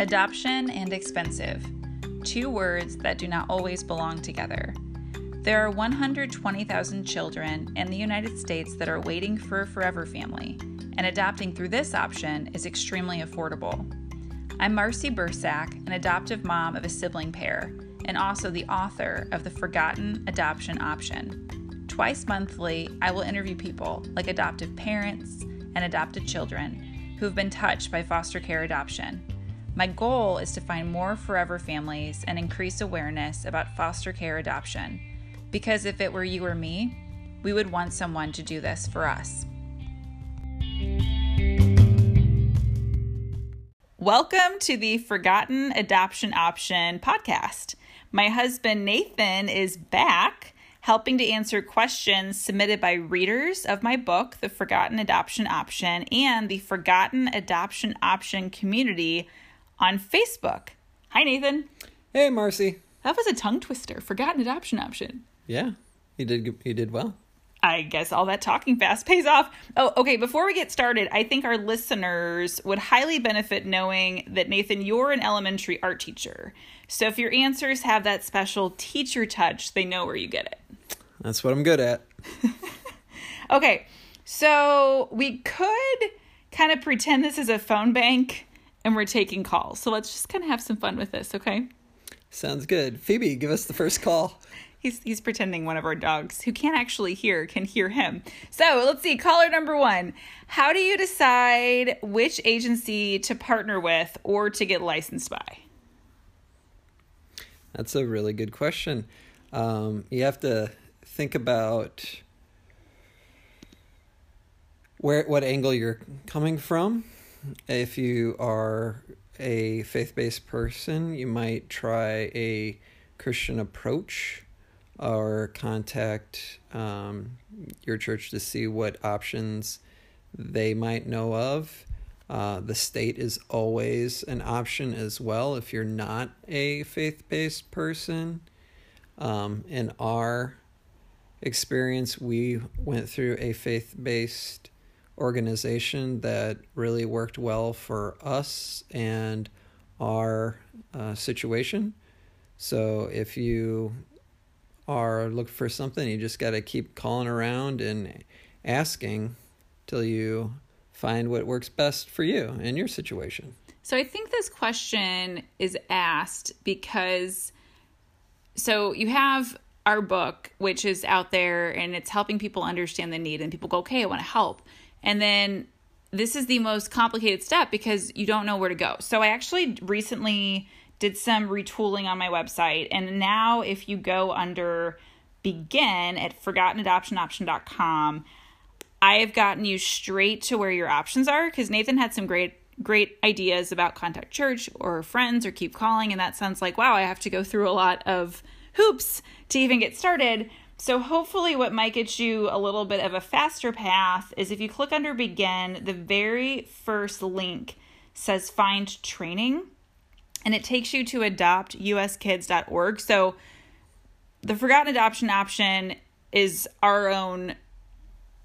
Adoption and expensive. Two words that do not always belong together. There are 120,000 children in the United States that are waiting for a forever family, and adopting through this option is extremely affordable. I'm Marcy Bursac, an adoptive mom of a sibling pair, and also the author of The Forgotten Adoption Option. Twice monthly, I will interview people like adoptive parents and adopted children who have been touched by foster care adoption. My goal is to find more forever families and increase awareness about foster care adoption. Because if it were you or me, we would want someone to do this for us. Welcome to the Forgotten Adoption Option podcast. My husband Nathan is back helping to answer questions submitted by readers of my book, The Forgotten Adoption Option, and the Forgotten Adoption Option community on Facebook. Hi, Nathan. Hey, Marcy. That was a tongue twister. Forgotten adoption option. Yeah, he did. You did well. I guess all that talking fast pays off. Oh, okay. Before we get started, I think our listeners would highly benefit knowing that Nathan, you're an elementary art teacher. So if your answers have that special teacher touch, they know where you get it. That's what I'm good at. okay, so we could kind of pretend this is a phone bank and we're taking calls. So let's just kind of have some fun with this, okay? Sounds good. Phoebe, give us the first call. He's he's pretending one of our dogs who can't actually hear can hear him. So let's see. Caller number one. How do you decide which agency to partner with or to get licensed by? That's a really good question. Um, you have to think about where what angle you're coming from if you are a faith based person, you might try a Christian approach or contact um, your church to see what options they might know of. Uh, the state is always an option as well if you're not a faith based person. Um, in our experience, we went through a faith based organization that really worked well for us and our uh, situation. So if you are looking for something, you just got to keep calling around and asking till you find what works best for you and your situation. So I think this question is asked because so you have our book which is out there and it's helping people understand the need and people go okay I want to help and then this is the most complicated step because you don't know where to go. So I actually recently did some retooling on my website. And now if you go under begin at forgottenadoptionoption.com, I have gotten you straight to where your options are because Nathan had some great great ideas about contact church or friends or keep calling and that sounds like wow, I have to go through a lot of hoops to even get started. So, hopefully, what might get you a little bit of a faster path is if you click under begin, the very first link says find training and it takes you to adoptuskids.org. So, the forgotten adoption option is our own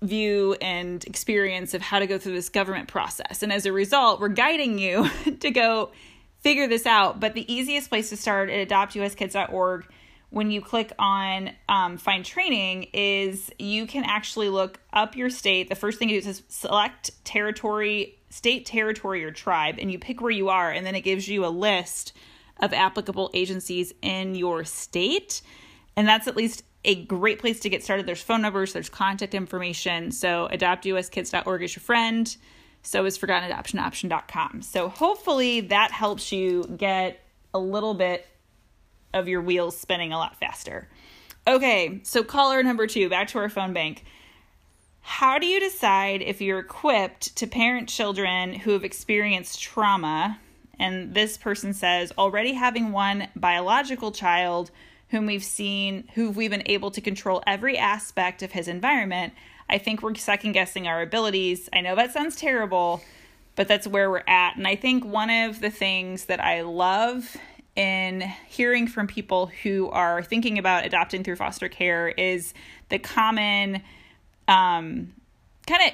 view and experience of how to go through this government process. And as a result, we're guiding you to go figure this out. But the easiest place to start at adoptuskids.org when you click on um, find training is you can actually look up your state. The first thing you do is select territory, state, territory, or tribe, and you pick where you are, and then it gives you a list of applicable agencies in your state. And that's at least a great place to get started. There's phone numbers, there's contact information. So adoptuskids.org is your friend. So is forgottenadoptionoption.com. So hopefully that helps you get a little bit of your wheels spinning a lot faster. Okay, so caller number two, back to our phone bank. How do you decide if you're equipped to parent children who have experienced trauma? And this person says, already having one biological child whom we've seen, who we've been able to control every aspect of his environment, I think we're second guessing our abilities. I know that sounds terrible, but that's where we're at. And I think one of the things that I love in hearing from people who are thinking about adopting through foster care is the common um, kind of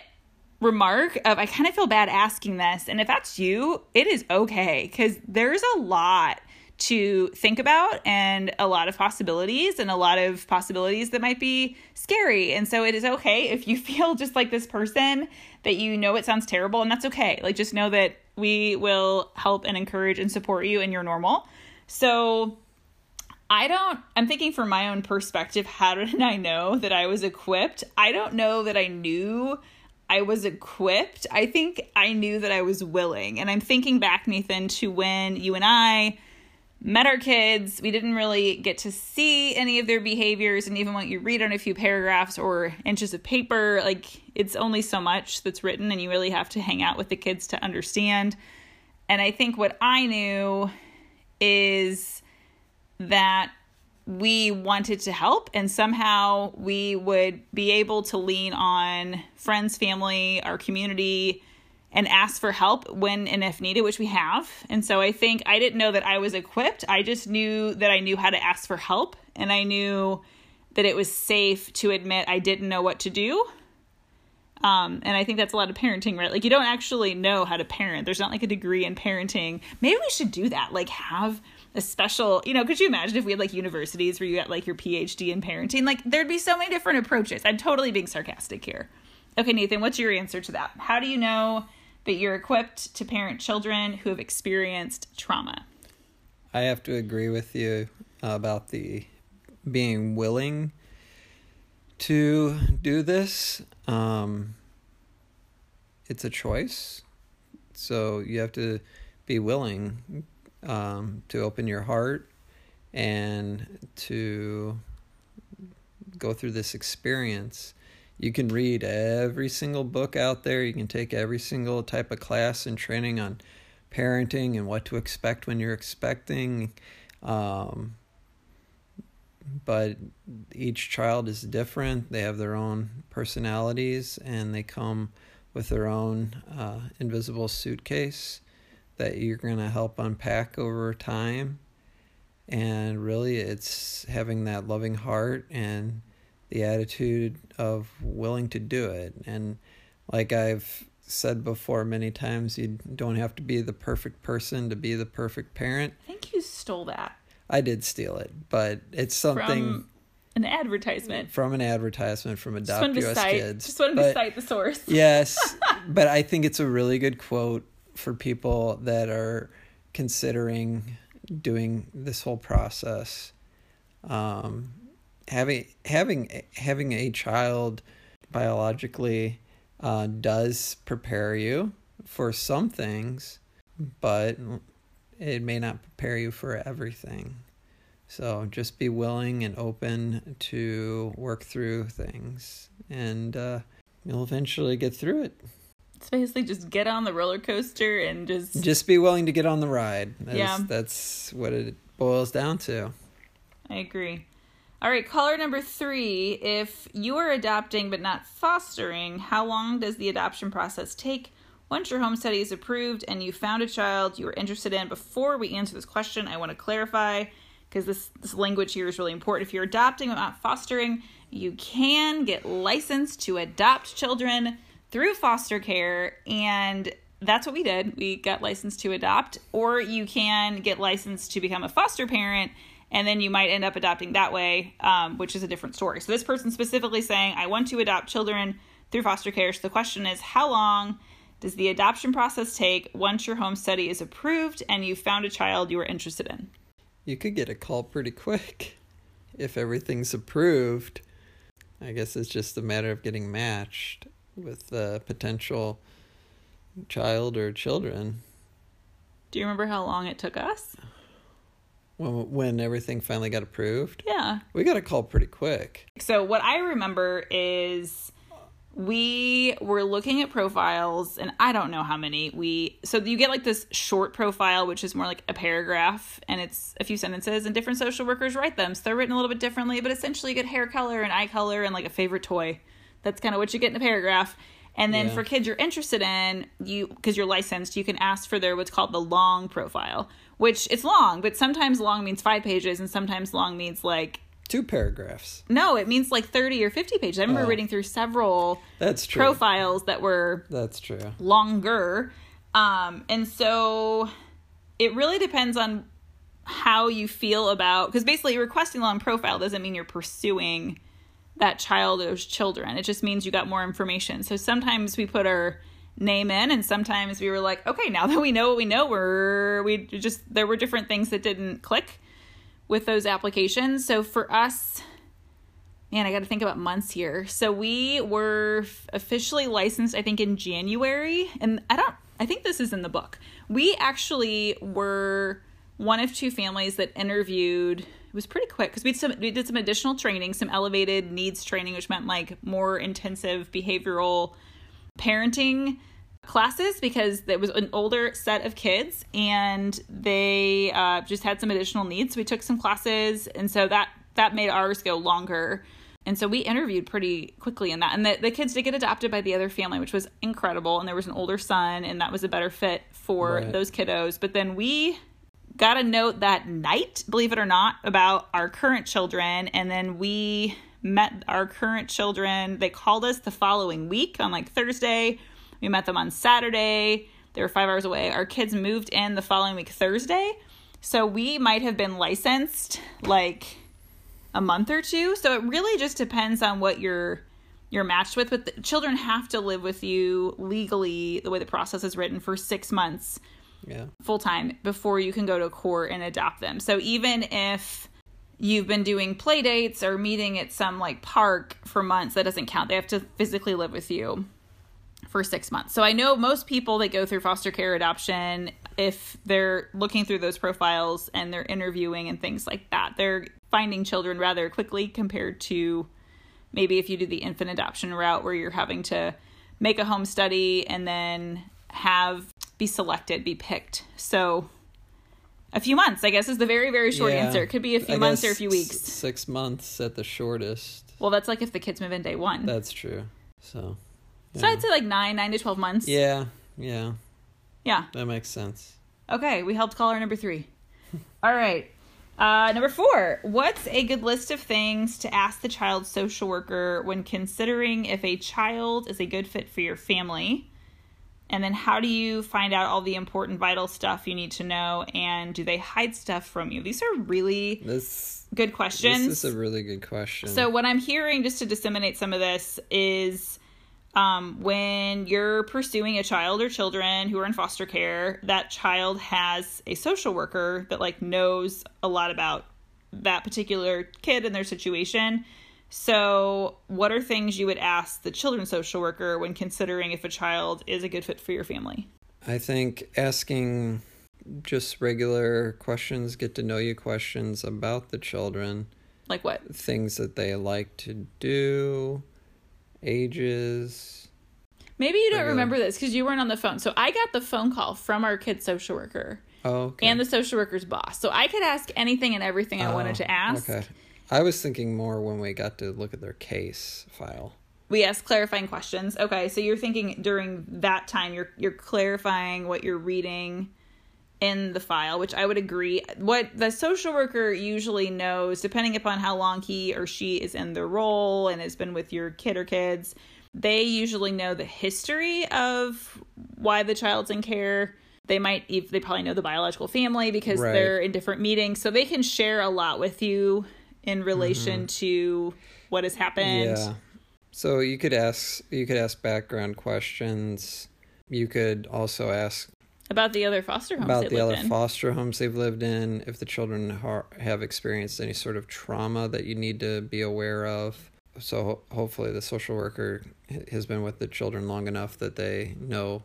remark of I kind of feel bad asking this. And if that's you, it is okay because there's a lot to think about and a lot of possibilities and a lot of possibilities that might be scary. And so it is okay if you feel just like this person that you know it sounds terrible and that's okay. Like just know that we will help and encourage and support you and you're normal. So I don't, I'm thinking from my own perspective, how did I know that I was equipped? I don't know that I knew I was equipped. I think I knew that I was willing. And I'm thinking back, Nathan, to when you and I met our kids. We didn't really get to see any of their behaviors. And even when you read on a few paragraphs or inches of paper, like it's only so much that's written, and you really have to hang out with the kids to understand. And I think what I knew is that we wanted to help and somehow we would be able to lean on friends, family, our community and ask for help when and if needed, which we have. And so I think I didn't know that I was equipped. I just knew that I knew how to ask for help and I knew that it was safe to admit I didn't know what to do. Um, and I think that's a lot of parenting, right? Like you don't actually know how to parent. There's not like a degree in parenting. Maybe we should do that. Like have a special, you know, could you imagine if we had like universities where you got like your PhD in parenting? Like there'd be so many different approaches. I'm totally being sarcastic here. Okay, Nathan, what's your answer to that? How do you know that you're equipped to parent children who have experienced trauma? I have to agree with you about the being willing to do this. Um, it's a choice. So you have to be willing um, to open your heart and to go through this experience. You can read every single book out there. You can take every single type of class and training on parenting and what to expect when you're expecting. Um, but each child is different. They have their own personalities and they come with their own uh, invisible suitcase that you're going to help unpack over time. And really, it's having that loving heart and the attitude of willing to do it. And like I've said before many times, you don't have to be the perfect person to be the perfect parent. I think you stole that. I did steal it, but it's something. From an advertisement. From an advertisement from Adopt US cite, Kids. Just wanted but, to cite the source. yes, but I think it's a really good quote for people that are considering doing this whole process. Um, having having having a child biologically uh, does prepare you for some things, but it may not prepare you for everything. So just be willing and open to work through things, and uh, you'll eventually get through it. It's basically just get on the roller coaster and just just be willing to get on the ride. That's, yeah, that's what it boils down to. I agree. All right, caller number three. If you are adopting but not fostering, how long does the adoption process take? Once your home study is approved and you found a child you are interested in, before we answer this question, I want to clarify because this, this language here is really important. If you're adopting but not fostering, you can get licensed to adopt children through foster care and that's what we did. We got licensed to adopt, or you can get licensed to become a foster parent, and then you might end up adopting that way, um, which is a different story. So, this person specifically saying, I want to adopt children through foster care. So, the question is, how long does the adoption process take once your home study is approved and you've found a child you are interested in? You could get a call pretty quick if everything's approved. I guess it's just a matter of getting matched with a potential child or children. Do you remember how long it took us? When, when everything finally got approved? Yeah. We got a call pretty quick. So, what I remember is we were looking at profiles and i don't know how many we so you get like this short profile which is more like a paragraph and it's a few sentences and different social workers write them so they're written a little bit differently but essentially you get hair color and eye color and like a favorite toy that's kind of what you get in a paragraph. And then yeah. for kids you're interested in, you because you're licensed, you can ask for their what's called the long profile, which it's long, but sometimes long means five pages, and sometimes long means like two paragraphs. No, it means like 30 or 50 pages. I remember Oh. reading through several That's true. profiles that were That's true. longer. Um, and so it really depends on how you feel about because basically requesting a long profile doesn't mean you're pursuing that child or those children. It just means you got more information. So sometimes we put our name in and sometimes we were like, okay, now that we know what we know, we're we just there were different things that didn't click with those applications. So for us, man, I got to think about months here. So we were officially licensed, I think, in January, and I don't. I think this is in the book. We actually were one of two families that interviewed. It was pretty quick because we did some we did some additional training, some elevated needs training, which meant like more intensive behavioral parenting classes because there was an older set of kids and they uh, just had some additional needs. So we took some classes, and so that that made ours go longer. And so we interviewed pretty quickly in that. And the, the kids did get adopted by the other family, which was incredible. And there was an older son, and that was a better fit for Right. those kiddos. But then we got a note that night, believe it or not, about our current children. And then we met our current children. They called us the following week on like Thursday. We met them on Saturday. They were five hours away. Our kids moved in the following week, Thursday. So we might have been licensed like a month or two. So it really just depends on what you're you're matched with. But the children have to live with you legally, the way the process is written, for six months Yeah. full time before you can go to court and adopt them. So even if you've been doing play dates or meeting at some like park for months, that doesn't count. They have to physically live with you for six months. So I know most people that go through foster care adoption, if they're looking through those profiles and they're interviewing and things like that, they're finding children rather quickly compared to maybe if you do the infant adoption route where you're having to make a home study and then have be selected, be picked. So a few months, I guess, is the very, very short Yeah. answer. It could be a few I months or a few weeks. Six months at the shortest. Well, that's like if the kids move in day one. That's true. So. So I'd say like nine, nine to 12 months. Yeah. Yeah. Yeah. That makes sense. Okay, we helped caller number three. All right. Uh, number four, what's a good list of things to ask the child's social worker when considering if a child is a good fit for your family? And then how do you find out all the important vital stuff you need to know? And do they hide stuff from you? These are really This. good questions. This is a really good question. So what I'm hearing, just to disseminate some of this, is um, when you're pursuing a child or children who are in foster care, that child has a social worker that like knows a lot about that particular kid and their situation. So, what are things you would ask the children's social worker when considering if a child is a good fit for your family? I think asking just regular questions, get to know you questions about the children, Like what? things that they like to do, ages. Maybe you don't remember this because you weren't on the phone. So I got the phone call from our kid social worker Oh, okay. and the social worker's boss. So I could ask anything and everything I wanted Oh, to ask. Okay. I was thinking more when we got to look at their case file. We asked clarifying questions. Okay, so you're thinking during that time you're you're clarifying what you're reading in the file, which I would agree. What the social worker usually knows, depending upon how long he or she is in the role and has been with your kid or kids, they usually know the history of why the child's in care. They might they probably know the biological family because Right. they're in different meetings, so they can share a lot with you in relation mm-hmm. to what has happened. Yeah. So you could ask you could ask background questions. You could also ask about the other foster homes about they the lived other in. foster homes they've lived in, if the children har- have experienced any sort of trauma that you need to be aware of. So ho- hopefully the social worker has been with the children long enough that they know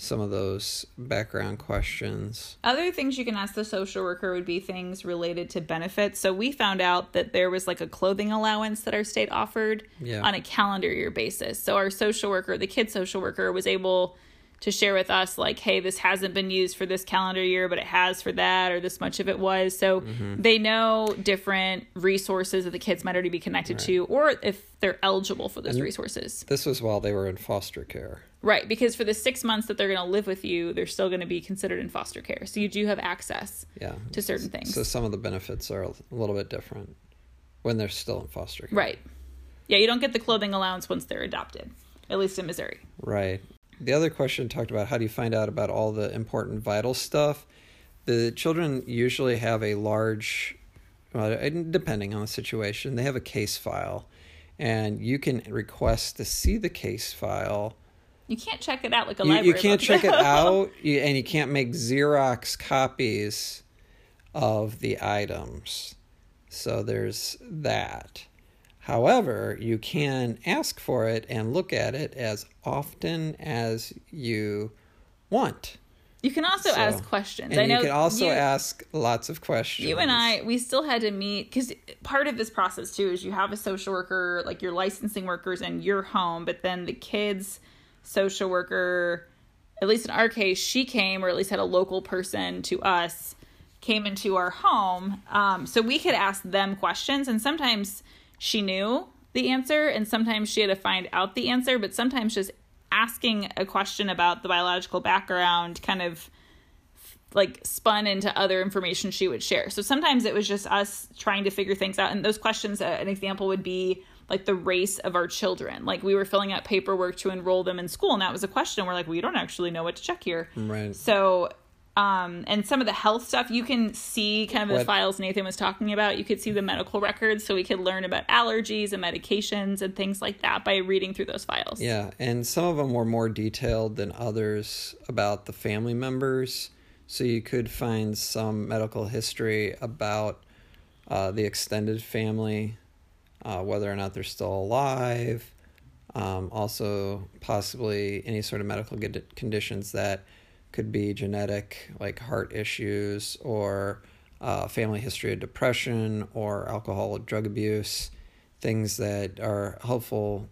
some of those background questions. Other things you can ask the social worker would be things related to benefits. So we found out that there was like a clothing allowance that our state offered Yeah. on a calendar year basis. So our social worker, the kid social worker, was able to share with us like, hey, this hasn't been used for this calendar year, but it has for that, or this much of it was. So Mm-hmm. they know different resources that the kids might already be connected to, or if they're eligible for those resources. This was while they were in foster care. Right, because for the six months that they're going to live with you, they're still going to be considered in foster care. So you do have access Yeah. to certain things. So some of the benefits are a little bit different. when they're still in foster care. Right. Yeah, you don't get the clothing allowance once they're adopted, at least in Missouri. Right. The other question talked about how do you find out about all the important vital stuff. The children usually have a large, well, depending on the situation, they have a case file, and you can request to see the case file. You can't check it out like a You, library. you can't book, check it out, and you can't make Xerox copies of the items. So there's that. However, you can ask for it and look at it as often as you want. You can also So- ask questions. And I know you can also you, ask lots of questions. You and I, we still had to meet because part of this process too is you have a social worker, like your licensing workers in your home, but then the kids' social worker, at least in our case, she came or at least had a local person to us, came into our home. Um, so we could ask them questions, and sometimes she knew the answer, and sometimes she had to find out the answer, but sometimes just asking a question about the biological background kind of like spun into other information she would share. So sometimes it was just us trying to figure things out. And those questions, uh, an example would be like the race of our children. Like we were filling out paperwork to enroll them in school, and that was a question. We're like, we don't actually know what to check here. Right. So, um, and some of the health stuff you can see kind of the files Nathan was talking about. You could see the medical records, so we could learn about allergies and medications and things like that by reading through those files. Yeah, and some of them were more detailed than others about the family members. So you could find some medical history about uh, the extended family, uh, whether or not they're still alive. Um, also, possibly any sort of medical conditions that could be genetic, like heart issues, or uh, family history of depression, or alcohol or drug abuse, things that are helpful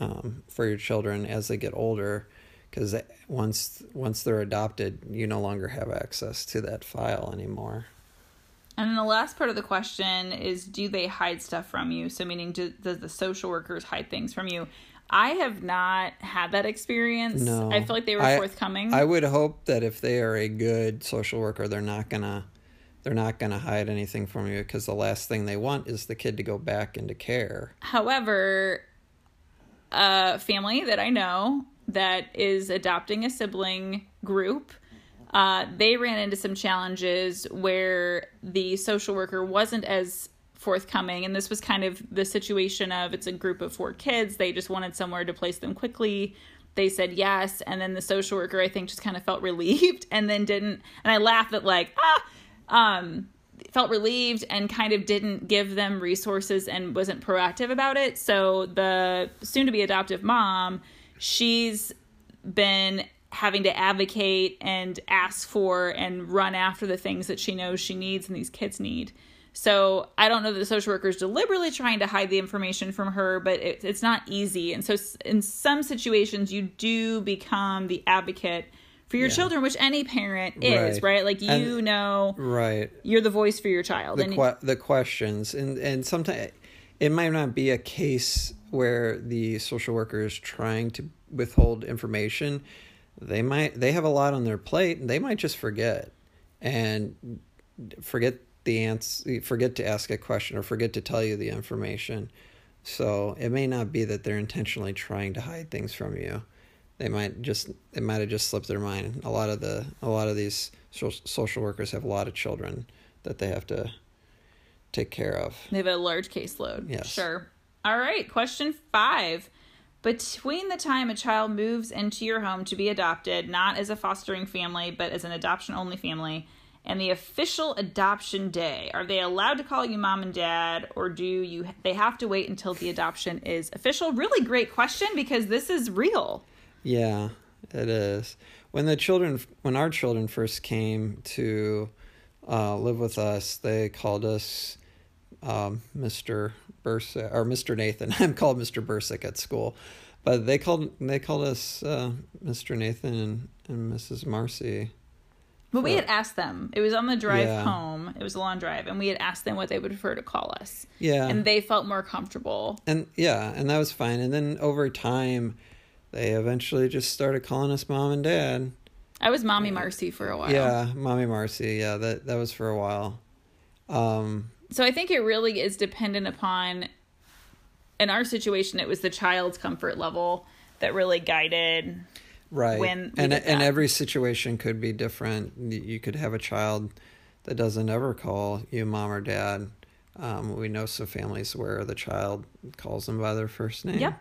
um, for your children as they get older because once once they're adopted you no longer have access to that file anymore And then the last part of the question is do they hide stuff from you? So, meaning, do, does the social workers hide things from you? I have not had that experience. no I feel like they were I- forthcoming. i would hope that if they are a good social worker they're not gonna they're not gonna hide anything from you because the last thing they want is the kid to go back into care However, a family that I know that is adopting a sibling group, uh, they ran into some challenges where the social worker wasn't as forthcoming. And this was kind of the situation of it's a group of four kids. They just wanted somewhere to place them quickly. They said yes. And then the social worker, I think, just kind of felt relieved and then didn't. And I laughed at, like, ah, um, felt relieved and kind of didn't give them resources and wasn't proactive about it. So the soon to be adoptive mom, she's been having to advocate and ask for and run after the things that she knows she needs and these kids need. So I don't know that the social worker is deliberately trying to hide the information from her, but it, it's not easy. And so in some situations, you do become the advocate for your Yeah. children, which any parent is, Right. right? Like you And- know right you're the voice for your child the and que- the questions and and sometimes it might not be a case where the social worker is trying to withhold information they might they have a lot on their plate and they might just forget and forget the answer forget to ask a question or forget to tell you the information. So it may not be that they're intentionally trying to hide things from you. They might just they might have just slipped their mind. A lot of the a lot of these social workers have a lot of children that they have to take care of. They have a large caseload. Yes. sure. All right question five. Between the time a child moves into your home to be adopted not as a fostering family but as an adoption only family and the official adoption day are they allowed to call you mom and dad or do you they have to wait until the adoption is official really great question because this is real Yeah, it is. When the children, when our children first came to uh, live with us, they called us um, Mr. Bursac or Mr. Nathan. I'm called Mr. Bursac at school, but they called they called us uh, Mr. Nathan and, and Mrs. Marcy. But we had asked them it was on the drive Yeah. home it was a long drive and we had asked them what they would prefer to call us Yeah, and they felt more comfortable and yeah, and that was fine. And then over time, they eventually just started calling us mom and dad. I was mommy Marcy for a while. Yeah, mommy Marcy. Yeah, that that was for a while. Um, so I think it really is dependent upon in our situation it was the child's comfort level that really guided right. when and and every situation could be different. You could have a child that doesn't ever call you mom or dad. Um, we know some families where the child calls them by their first name. Yep.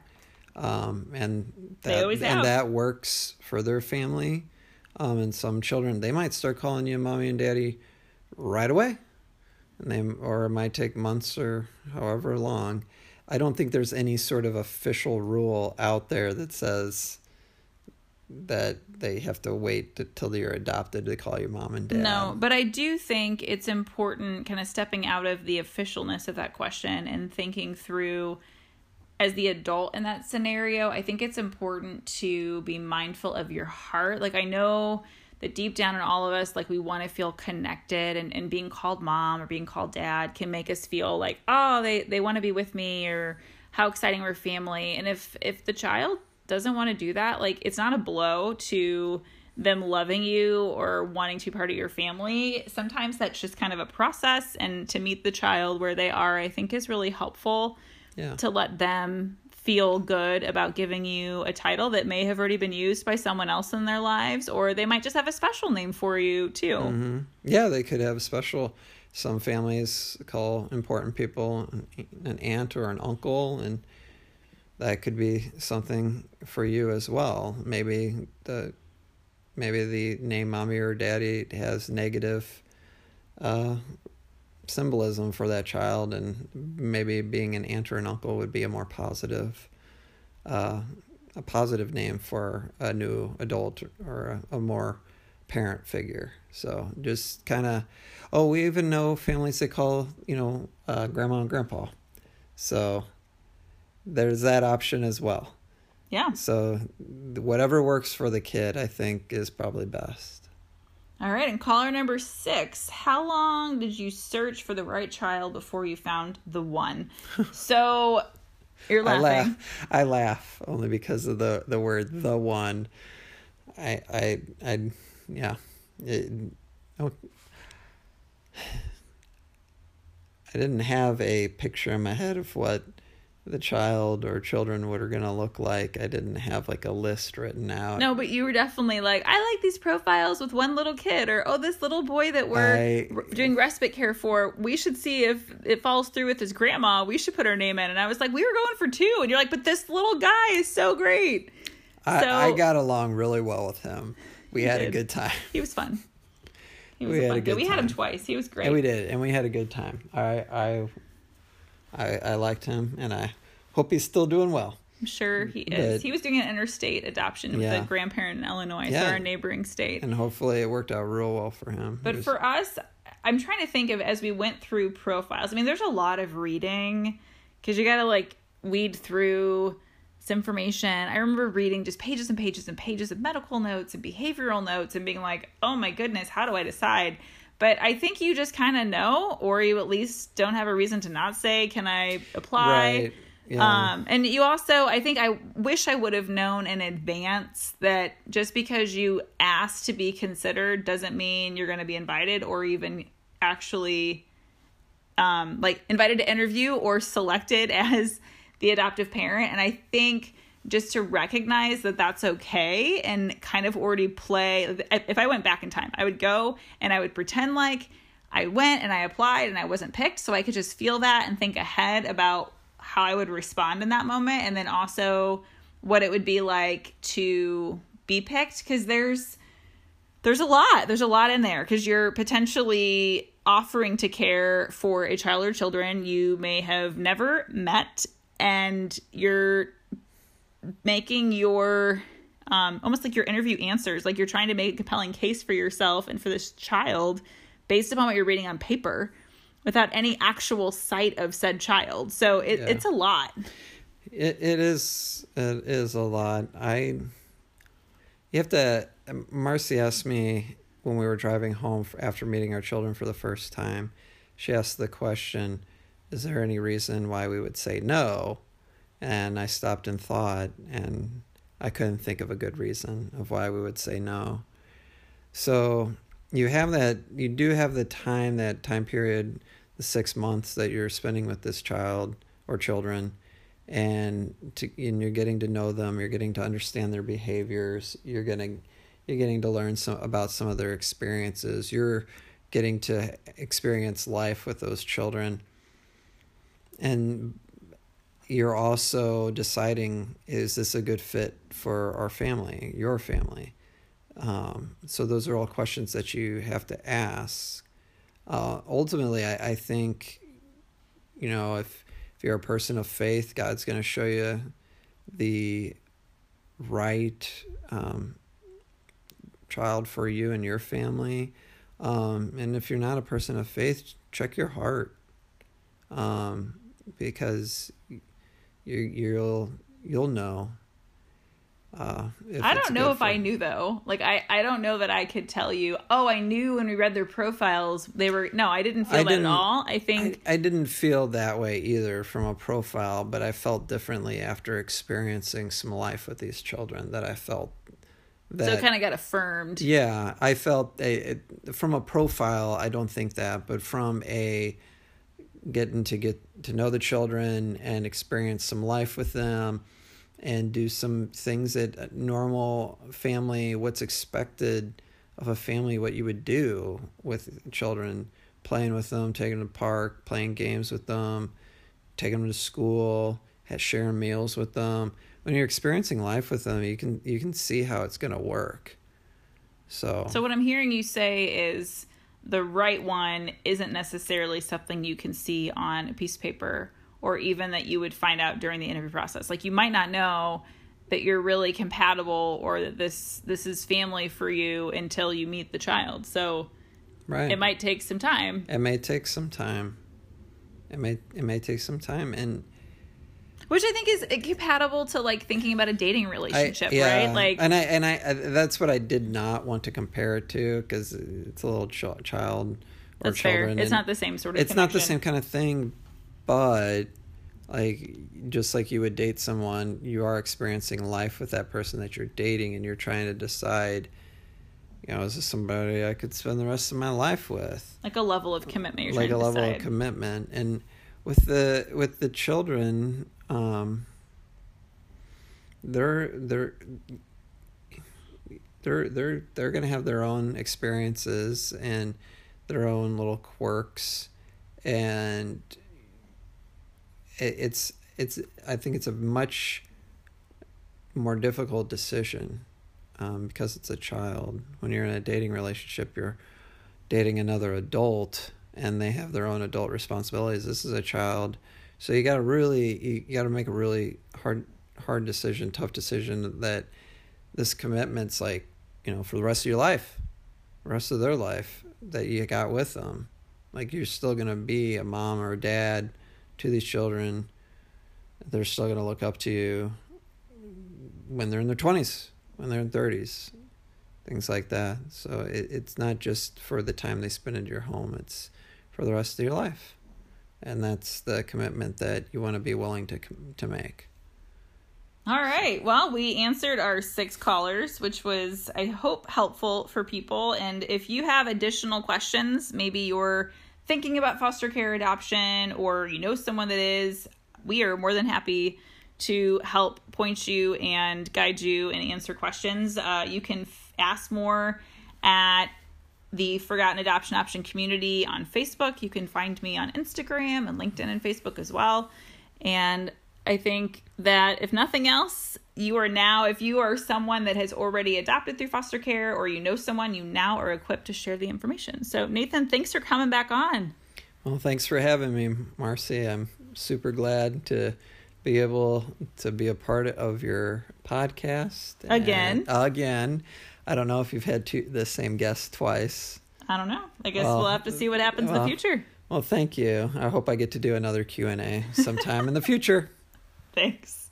um, and They that, and have. that works for their family. Um, and some children they might start calling you mommy and daddy right away. And they or it might take months or however long. I don't think there's any sort of official rule out there that says that they have to wait till you're adopted to call you mom and dad No, but I do think it's important kind of stepping out of the officialness of that question and thinking through as the adult in that scenario. I think it's important to be mindful of your heart. Like I know that deep down in all of us, like we want to feel connected and, and being called mom or being called dad can make us feel like, oh, they, they want to be with me or how exciting we're family. And if if the child doesn't want to do that, like it's not a blow to them loving you or wanting to be part of your family. Sometimes that's just kind of a process and to meet the child where they are, I think is really helpful yeah to let them feel good about giving you a title that may have already been used by someone else in their lives or they might just have a special name for you too. hmm Yeah, they could have special. Some families call important people an aunt or an uncle, and that could be something for you as well. Maybe the maybe the name mommy or daddy has negative uh, symbolism for that child, and maybe being an aunt or an uncle would be a more positive. Uh, a positive name for a new adult or a, a more parent figure. So just kind of, oh, we even know families that call, you know, uh, grandma and grandpa. So there's that option as well. Yeah. So whatever works for the kid, I think, is probably best. All right, and caller number six. How long did you search for the right child before you found the one? So you're I laughing. laugh. I laugh only because of the the word the one. I I I yeah. It, oh, I didn't have a picture in my head of what the child or children were going to look like. I didn't have like a list written out. No, but you were definitely like, I like these profiles with one little kid, or oh, this little boy that we're I- doing respite care for. We should see if it falls through with his grandma. We should put her name in. And I was like, we were going for two, and you're like, but this little guy is so great. I, so- I got along really well with him. We had a good time. He was fun. He was We a had fun kid. good We had him twice. He was great. And we did, and we had a good time. I I I, I liked him, and I hope he's still doing well. I'm sure he is. But- he was doing an interstate adoption with Yeah. a grandparent in Illinois, so our neighboring state. and hopefully it worked out real well for him. But was- for us, I'm trying to think of as we went through profiles. I mean, there's a lot of reading because you got to like weed through this information. I remember reading just pages and pages and pages of medical notes and behavioral notes and being like, oh my goodness, how do I decide? But I think you just kind of know, or you at least don't have a reason to not say, can I apply? right, yeah, Um, and you also, I think I wish I would have known in advance that just because you asked to be considered doesn't mean you're going to be invited or even actually um, like invited to interview or selected as the adoptive parent. And I think just to recognize that that's okay and kind of already play. If I went back in time, I would go and I would pretend like I went and I applied and I wasn't picked so I could just feel that and think ahead about how I would respond in that moment and then also what it would be like to be picked because there's there's a lot there's a lot in there because you're potentially offering to care for a child or children you may have never met and you're making your um, almost like your interview answers like you're trying to make a compelling case for yourself and for this child based upon what you're reading on paper without any actual sight of said child so it, Yeah. it's a lot it it is it is a lot. I you have to. Marcy asked me when we were driving home after meeting our children for the first time. She asked the question, "Is there any reason why we would say no?" And I stopped and thought, and I couldn't think of a good reason of why we would say no. So you have that. You do have the time, that time period, the six months that you're spending with this child or children and to and you're getting to know them you're getting to understand their behaviors you're getting you're getting to learn some about some of their experiences you're getting to experience life with those children and you're also deciding is this a good fit for our family your family? Um, so those are all questions that you have to ask. Uh, ultimately, I, I think, you know, if if you're a person of faith, God's going to show you the right um, child for you and your family. Um, and if you're not a person of faith, check your heart, um, because you you'll you'll know uh, I don't know if for... I knew though. Like I, I don't know that I could tell you. Oh, I knew when we read their profiles they were. No, I didn't feel I that didn't, at all. I think I, I, didn't feel that way either from a profile, but I felt differently after experiencing some life with these children. That I felt that so kind of got affirmed. Yeah, I felt a, it, from a profile. I don't think that, but from a getting to get to know the children and experience some life with them and do some things that normal family, what's expected of a family, what you would do with children, playing with them, taking them to the park, playing games with them, taking them to school, sharing meals with them. When you're experiencing life with them, you can you can see how it's going to work. So So what I'm hearing you say is the right one isn't necessarily something you can see on a piece of paper or even that you would find out during the interview process. Like you might not know that you're really compatible or that this this is family for you until you meet the child. So right. it might take some time. It may take some time. It may it may take some time and which I think is compatible to like thinking about a dating relationship, I, yeah. right? Like, and I and I uh, that's what I did not want to compare it to because it's a little ch- child or that's children. Fair. It's not the same sort of. It's connection. not the same kind of thing, but like just like you would date someone you are experiencing life with that person that you're dating and you're trying to decide you know is this somebody i could spend the rest of my life with like a level of commitment like a level decide. of commitment and with the with the children um they're they're they're they're they're to have their own experiences and their own little quirks and it's it's I think it's a much more difficult decision um, because it's a child. When you're in a dating relationship, you're dating another adult, and they have their own adult responsibilities. This is a child, so you got to really you got to make a really hard hard decision, tough decision that this commitment's like you know for the rest of your life, rest of their life that you got with them. Like you're still gonna be a mom or a dad to these children. They're still going to look up to you when they're in their 20s, when they're in 30s, things like that. So it, it's not just for the time they spend in your home, it's for the rest of your life. And that's the commitment that you want to be willing to to make. All right. Well, we answered our six callers, which was, I hope, helpful for people. And if you have additional questions, maybe you're thinking about foster care adoption or you know someone that is, we are more than happy to help point you and guide you and answer questions. Uh, you can f- ask more at the Forgotten Adoption Option community on Facebook. You can find me on Instagram and LinkedIn and Facebook as well. And I think that if nothing else, you are now, if you are someone that has already adopted through foster care or you know someone, you now are equipped to share the information. So, Nathan, thanks for coming back on. Well, thanks for having me, Marcy. I'm super glad to be able to be a part of your podcast again. again, I don't know if you've had two, the same guest twice. I don't know. I guess well, we'll have to see what happens well, in the future. Well, thank you. I hope I get to do another Q and A sometime in the future. Thanks.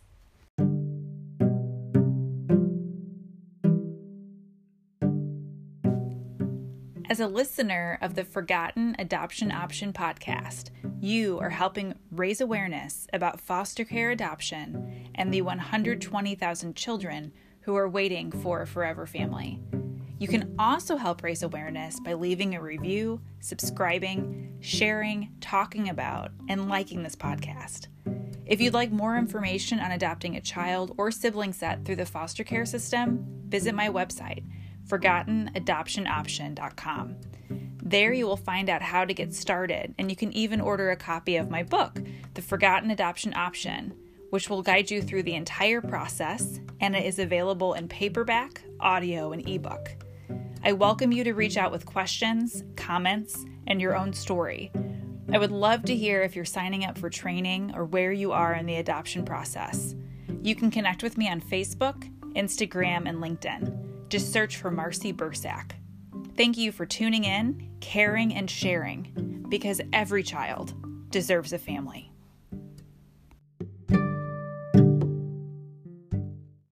As a listener of the Forgotten Adoption Option podcast, you are helping raise awareness about foster care adoption and the 120,000 children who are waiting for a forever family. You can also help raise awareness by leaving a review, subscribing, sharing, talking about, and liking this podcast. If you'd like more information on adopting a child or sibling set through the foster care system, visit my website, forgottenadoptionoption.com. There you will find out how to get started, and you can even order a copy of my book, The Forgotten Adoption Option, which will guide you through the entire process, and it is available in paperback, audio, and ebook. I welcome you to reach out with questions, comments, and your own story. I would love to hear if you're signing up for training or where you are in the adoption process. You can connect with me on Facebook, Instagram, and LinkedIn. Just search for Marcy Bursac. Thank you for tuning in, caring, and sharing because every child deserves a family.